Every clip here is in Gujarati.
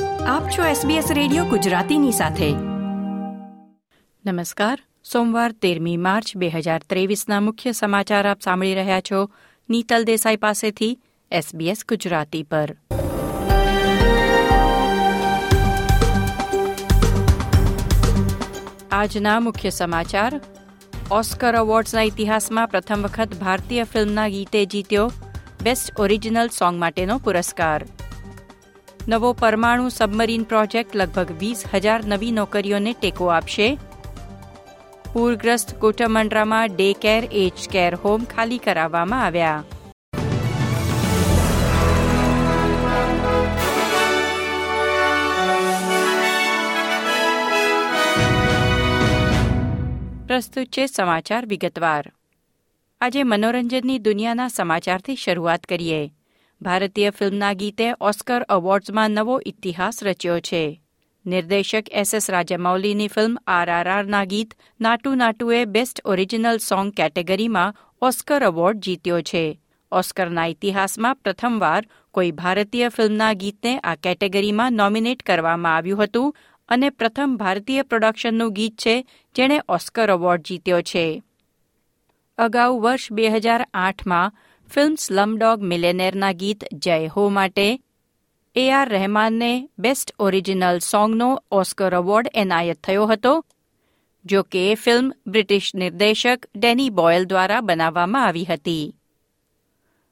આપ છો SBS રેડિયો ગુજરાતીની સાથે. નમસ્કાર. સોમવાર તેરમી માર્ચ બે હજાર ત્રેવીસના મુખ્ય સમાચાર આપ સાંભળી રહ્યા છો નીતલ દેસાઈ પાસેથી SBS ગુજરાતી પર. આજના મુખ્ય સમાચાર. ઓસ્કર એવોર્ડ્સના ઇતિહાસમાં પ્રથમ વખત ભારતીય ફિલ્મના ગીતે જીત્યો બેસ્ટ ઓરિજિનલ સોંગ માટેનો પુરસ્કાર. નવો પરમાણુ સબમરીન પ્રોજેક્ટ લગભગ વીસ હજાર નવી નોકરીઓને ટેકો આપશે. પૂરગ્રસ્ત કોટમંડરામાં day care, age care home ખાલી કરાવવામાં આવ્યા. પ્રસ્તુત છે સમાચાર વિગતવાર. આજે મનોરંજનની દુનિયાના સમાચારથી શરૂઆત કરીએ. ભારતીય ફિલ્મના ગીતે ઓસ્કર એવોર્ડ્સમાં નવો ઇતિહાસ રચ્યો છે. નિર્દેશક એસ એસ રાજામૌલીની ફિલ્મ આરઆરઆરના ગીત નાટુ નાટુએ બેસ્ટ ઓરિજિનલ સોંગ કેટેગરીમાં ઓસ્કર એવોર્ડ જીત્યો છે. ઓસ્કરના ઇતિહાસમાં પ્રથમવાર કોઈ ભારતીય ફિલ્મના ગીતને આ કેટેગરીમાં નોમિનેટ કરવામાં આવ્યું હતું અને પ્રથમ ભારતીય પ્રોડક્શનનું ગીત છે જેણે ઓસ્કર એવોર્ડ જીત્યો છે. અગાઉ વર્ષ બે હજાર આઠમાં ફિલ્મ સ્લમડોગ મિલેનેરના ગીત જય હો માટે એ આર રહેમાનને બેસ્ટ ઓરિજિનલ સોંગનો ઓસ્કર એવોર્ડ એનાયત થયો હતો, જો કે એ ફિલ્મ બ્રિટિશ નિર્દેશક ડેની બોયલ દ્વારા બનાવવામાં આવી હતી.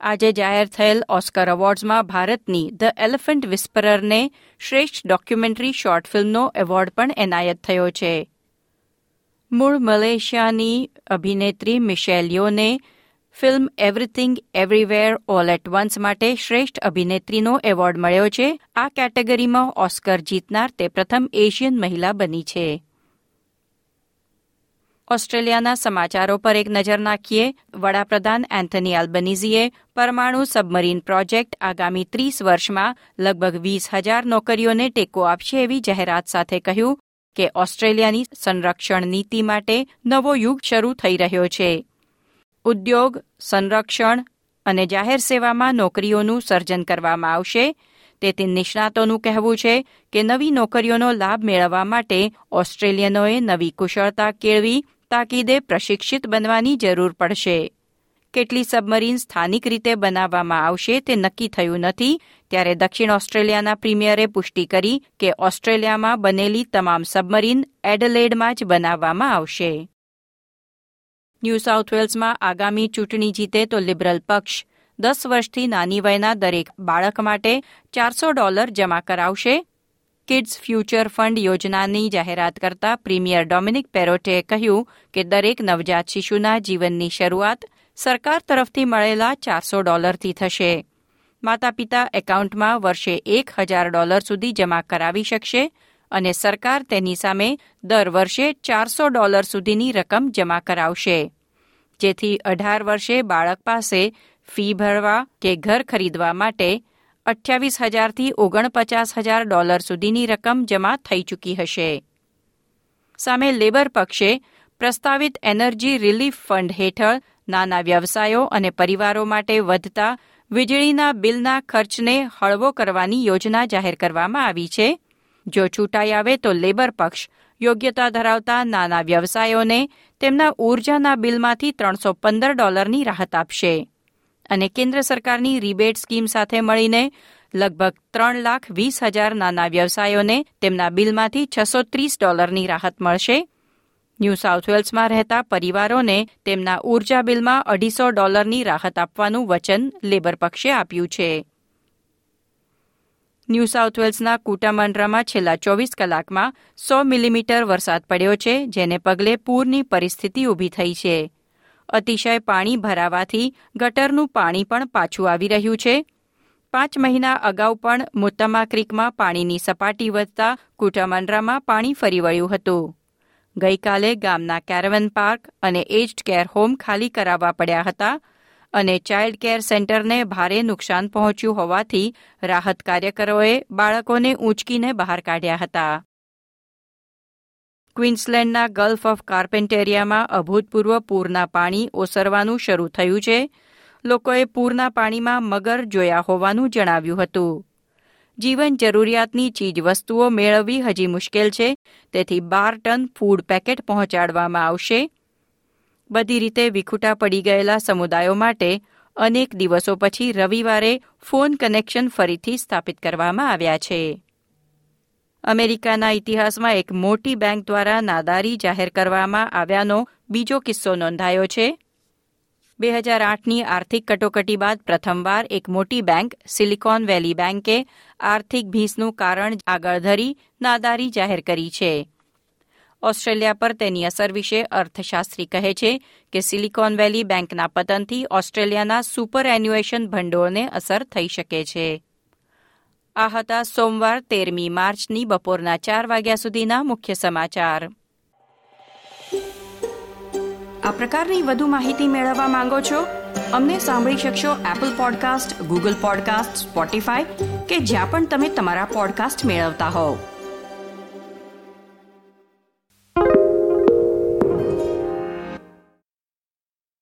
આજે જાહેર થયેલ ઓસ્કર એવોર્ડ્સમાં ભારતની ધ એલિફન્ટ વિસ્પરરને શ્રેષ્ઠ ડોક્યુમેન્ટરી શોર્ટ ફિલ્મનો એવોર્ડ પણ એનાયત થયો છે. મૂળ મલેશિયાની અભિનેત્રી મિશેલિયોને film Everything Everywhere All at Once માટે શ્રેષ્ઠ અભિનેત્રીનો એવોર્ડ મળ્યો છે. આ કેટેગરીમાં ઓસ્કર જીતનાર તે પ્રથમ એશિયન મહિલા બની છે. ઓસ્ટ્રેલિયાના સમાચારો પર એક નજર નાખીએ. વડાપ્રધાન એન્થની આલ્બનીઝીએ પરમાણુ સબમરીન પ્રોજેક્ટ આગામી ત્રીસ વર્ષમાં લગભગ વીસ હજાર નોકરીઓને ટેકો આપશે એવી જાહેરાત સાથે કહ્યું કે ઓસ્ટ્રેલિયાની સંરક્ષણ નીતિ માટે નવો યુગ શરૂ થઈ રહ્યો છે. ઉદ્યોગ, સંરક્ષણ અને જાહેર સેવામાં નોકરીઓનું સર્જન કરવામાં આવશે. તેથી નિષ્ણાતોનું કહેવું છે કે નવી નોકરીઓનો લાભ મેળવવા માટે ઓસ્ટ્રેલિયનોએ નવી કુશળતા કેળવી, તાકીદે પ્રશિક્ષિત બનવાની જરૂર પડશે. કેટલી સબમરીન સ્થાનિક રીતે બનાવવામાં આવશે તે નક્કી થયું નથી. ત્યારે દક્ષિણ ઓસ્ટ્રેલિયાના પ્રીમિયરે પુષ્ટિ કરી કે ઓસ્ટ્રેલિયામાં બનેલી તમામ સબમરીન એડલેડમાં જ બનાવવામાં આવશે. ન્યૂ સાઉથ વેલ્સમાં આગામી ચૂંટણી જીતે તો લિબરલ પક્ષ. દસ વર્ષથી નાની વયના દરેક બાળક માટે ચારસો ડોલર જમા કરાવશે. કિડ્સ ફ્યુચર ફંડ યોજનાની જાહેરાત કરતા પ્રીમિયર ડોમિનિક પેરોટે કહ્યું કે દરેક નવજાત શિશુના જીવનની શરૂઆત સરકાર તરફથી મળેલા ચારસો ડોલરથી થશે. માતા પિતા એકાઉન્ટમાં વર્ષે એક હજાર ડોલર સુધી જમા કરાવી શકશે. અને સરકાર તેની સામે દર વર્ષે ચારસો ડોલર સુધીની રકમ જમા કરાવશે. જેથી અઢાર વર્ષે બાળક પાસે ફી ભરવા કે ઘર ખરીદવા માટે અઠ્યાવીસ હજારથી ઓગણપચાસ હજાર ડોલર સુધીની રકમ જમા થઈ ચૂકી હશે. સામે લેબર પક્ષે પ્રસ્તાવિત એનર્જી રિલીફ ફંડ હેઠળ નાના વ્યવસાયો અને પરિવારો માટે વધતા વીજળીના બિલના ખર્ચને હળવો કરવાની યોજના જાહેર કરવામાં આવી છે. જો ચૂંટાઈ આવે તો લેબર પક્ષ યોગ્યતા ધરાવતા નાના વ્યવસાયોને તેમના ઉર્જાના બિલમાંથી ત્રણસો પંદર ડોલરની રાહત આપશે. અને કેન્દ્ર સરકારની રિબેટ સ્કીમ સાથે મળીને લગભગ ત્રણ લાખ વીસ હજાર નાના વ્યવસાયોને તેમના બિલમાંથી છસો ત્રીસ ડોલરની રાહત મળશે. ન્યૂ સાઉથ વેલ્સમાં રહેતા પરિવારોને તેમના ઊર્જા બિલમાં અઢીસો ડોલરની રાહત આપવાનું વચન લેબર પક્ષે આપ્યું છે. ન્યૂ સાઉથ વેલ્સના કુટામાંડ્રામાં છેલ્લા ચોવીસ કલાકમાં સો મિલીમીટર વરસાદ પડ્યો છે, જેને પગલે પૂરની પરિસ્થિતિ ઊભી થઈ છે. અતિશય પાણી ભરાવાથી ગટરનું પાણી પણ પાછું આવી રહ્યું છે. પાંચ મહિના અગાઉ પણ મુત્તમા ક્રીકમાં પાણીની સપાટી વધતા કુટામાંડ્રામાં પાણી ફરી વળ્યું હતું. ગઈકાલે ગામના કેરવન પાર્ક અને એજ્ડ કેર હોમ ખાલી કરાવવા પડ્યા હતા અને ચાઇલ્ડ કેર સેન્ટરને ભારે નુકસાન પહોંચ્યું હોવાથી રાહત કાર્યકરોએ બાળકોને ઊંચકીને બહાર કાઢ્યા હતા. ક્વીન્સલેન્ડના ગલ્ફ ઓફ કાર્પેન્ટેરિયામાં અભૂતપૂર્વ પૂરના પાણી ઓસરવાનું શરૂ થયું છે. લોકોએ પૂરના પાણીમાં મગર જોયા હોવાનું જણાવ્યું હતું. જીવન જરૂરિયાતની ચીજવસ્તુઓ મેળવવી હજી મુશ્કેલ છે, તેથી બાર ટન ફૂડ પેકેટ પહોંચાડવામાં આવશે. બધી રીતે વિખૂટા પડી ગયેલા સમુદાયો માટે અનેક દિવસો પછી રવિવારે ફોન કનેક્શન ફરીથી સ્થાપિત કરવામાં આવ્યા છે. અમેરિકાના ઇતિહાસમાં એક મોટી બેંક દ્વારા નાદારી જાહેર કરવામાં આવ્યાનો બીજો કિસ્સો નોંધાયો છે. બે હજાર આઠની આર્થિક કટોકટી બાદ પ્રથમવાર એક મોટી બેંક સિલિકોન વેલી બેંકે આર્થિક ભીંસનું કારણ આગળ ધરી નાદારી જાહેર કરી છે. ઓસ્ટ્રેલિયા પર તેની અસર વિશે અર્થશાસ્ત્રી કહે છે કે સિલિકોન વેલી બેંકના પતનથી ઓસ્ટ્રેલિયાના સુપર એન્યુએશન ભંડોળને અસર થઈ શકે છે. આ હતા સોમવાર તેરમી માર્ચની બપોરના ચાર વાગ્યા સુધીના મુખ્ય સમાચાર. આ પ્રકારની વધુ માહિતી મેળવવા માંગો છો? અમને સાંભળી શકશો Apple podcast Google podcast Spotify કે જ્યાં પણ તમે તમારા પોડકાસ્ટ મેળવતા હોવ.